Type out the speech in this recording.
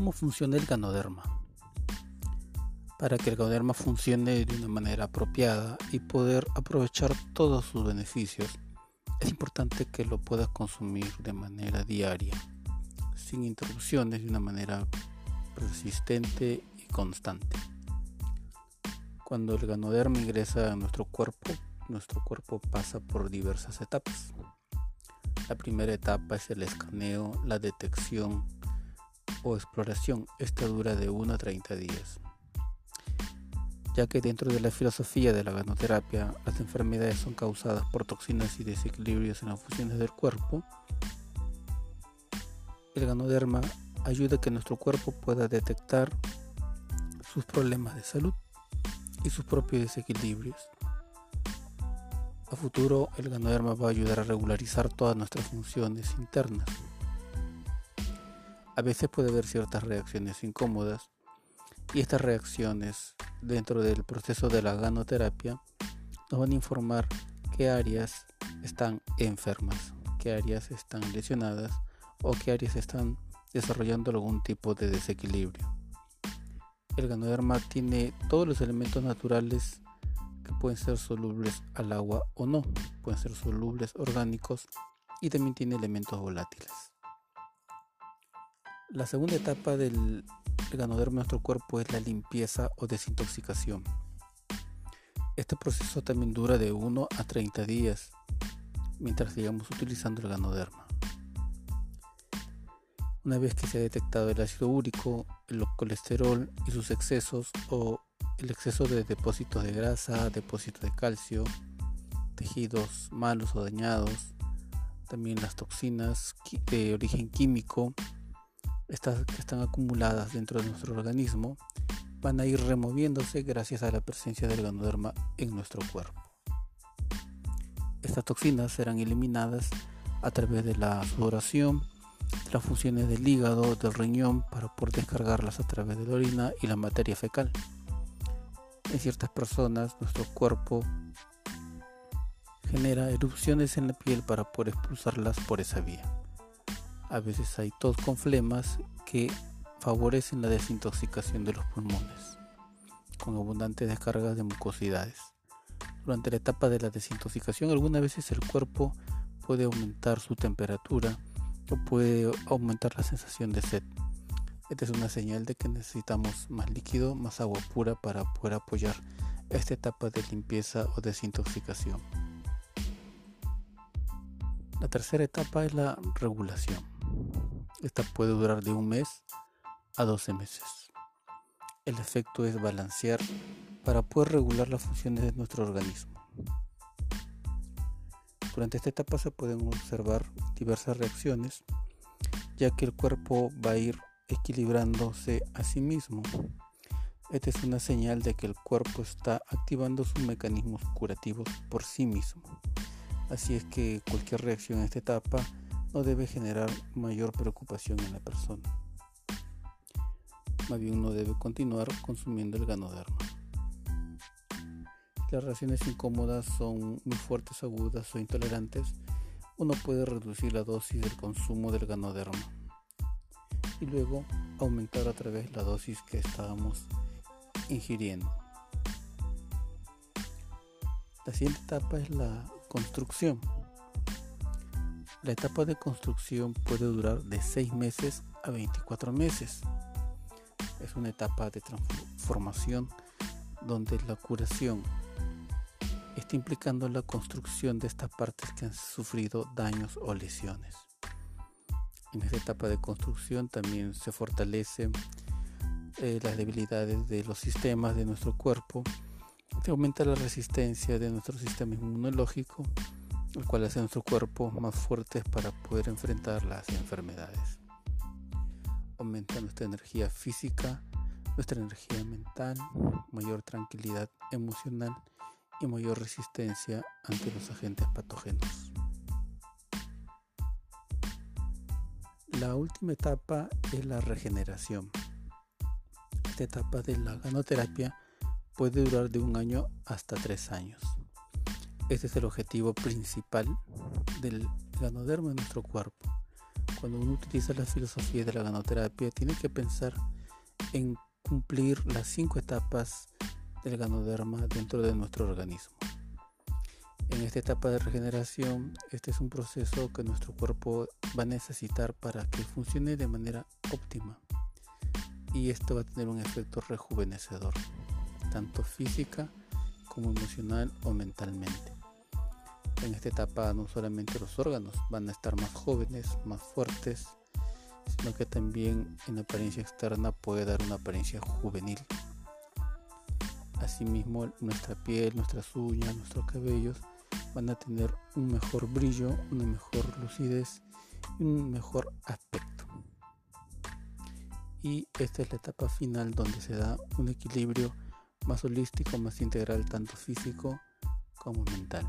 ¿Cómo funciona el ganoderma? Para que el ganoderma funcione de una manera apropiada y poder aprovechar todos sus beneficios, es importante que lo puedas consumir de manera diaria, sin interrupciones, de una manera persistente y constante. Cuando el ganoderma ingresa a nuestro cuerpo, nuestro cuerpo pasa por diversas etapas. La primera etapa es el escaneo, la detección, o exploración. Esta dura de 1 a 30 días. Ya que dentro de la filosofía de la ganoterapia, las enfermedades son causadas por toxinas y desequilibrios en las funciones del cuerpo, el ganoderma ayuda a que nuestro cuerpo pueda detectar sus problemas de salud y sus propios desequilibrios. A futuro, el ganoderma va a ayudar a regularizar todas nuestras funciones internas. A veces puede haber ciertas reacciones incómodas y estas reacciones dentro del proceso de la ganoterapia nos van a informar qué áreas están enfermas, qué áreas están lesionadas o qué áreas están desarrollando algún tipo de desequilibrio. El ganoderma tiene todos los elementos naturales que pueden ser solubles al agua o no, pueden ser solubles orgánicos y también tiene elementos volátiles. La segunda etapa del ganoderma de nuestro cuerpo es la limpieza o desintoxicación. Este proceso también dura de 1 a 30 días mientras sigamos utilizando el ganoderma. Una vez que se ha detectado el ácido úrico, el colesterol y sus excesos o el exceso de depósitos de grasa, depósitos de calcio, tejidos malos o dañados, también las toxinas de origen químico, estas que están acumuladas dentro de nuestro organismo van a ir removiéndose gracias a la presencia del ganoderma en nuestro cuerpo. Estas toxinas serán eliminadas a través de la sudoración, las funciones del hígado, del riñón, para poder descargarlas a través de la orina y la materia fecal. En ciertas personas nuestro cuerpo genera erupciones en la piel para poder expulsarlas por esa vía. A veces hay tos con flemas que favorecen la desintoxicación de los pulmones, con abundantes descargas de mucosidades. Durante la etapa de la desintoxicación, algunas veces el cuerpo puede aumentar su temperatura o puede aumentar la sensación de sed. Esta es una señal de que necesitamos más líquido, más agua pura para poder apoyar esta etapa de limpieza o desintoxicación. La tercera etapa es la regulación. Esta puede durar de un mes a 12 meses. El efecto es balancear para poder regular las funciones de nuestro organismo. Durante esta etapa se pueden observar diversas reacciones, ya que el cuerpo va a ir equilibrándose a sí mismo. Esta es una señal de que el cuerpo está activando sus mecanismos curativos por sí mismo. Así es que cualquier reacción en esta etapa no debe generar mayor preocupación en la persona. Más bien uno debe continuar consumiendo el ganoderma. Las reacciones incómodas son muy fuertes, agudas o intolerantes. Uno puede reducir la dosis del consumo del ganoderma y luego aumentar a través la dosis que estábamos ingiriendo. La siguiente etapa es la construcción. La etapa de construcción puede durar de 6 meses a 24 meses. Es una etapa de transformación donde la curación está implicando la construcción de estas partes que han sufrido daños o lesiones. En esta etapa de construcción también se fortalecen eh, las debilidades de los sistemas de nuestro cuerpo se aumenta la resistencia de nuestro sistema inmunológico, el cual hace nuestro cuerpo más fuerte para poder enfrentar las enfermedades. Aumenta nuestra energía física, nuestra energía mental, mayor tranquilidad emocional y mayor resistencia ante los agentes patógenos. La última etapa es la regeneración. Esta etapa de la ganoterapia puede durar de un año hasta tres años. Este es el objetivo principal del ganoderma en nuestro cuerpo. Cuando uno utiliza la filosofía de la ganoterapia, tiene que pensar en cumplir las cinco etapas del ganoderma dentro de nuestro organismo. En esta etapa de regeneración, este es un proceso que nuestro cuerpo va a necesitar para que funcione de manera óptima. Y esto va a tener un efecto rejuvenecedor, tanto física como emocional o mentalmente. En esta etapa no solamente los órganos van a estar más jóvenes, más fuertes, sino que también en apariencia externa puede dar una apariencia juvenil. Asimismo, nuestra piel, nuestras uñas, nuestros cabellos van a tener un mejor brillo, una mejor lucidez y un mejor aspecto. Y esta es la etapa final donde se da un equilibrio más holístico, más integral, tanto físico como mental.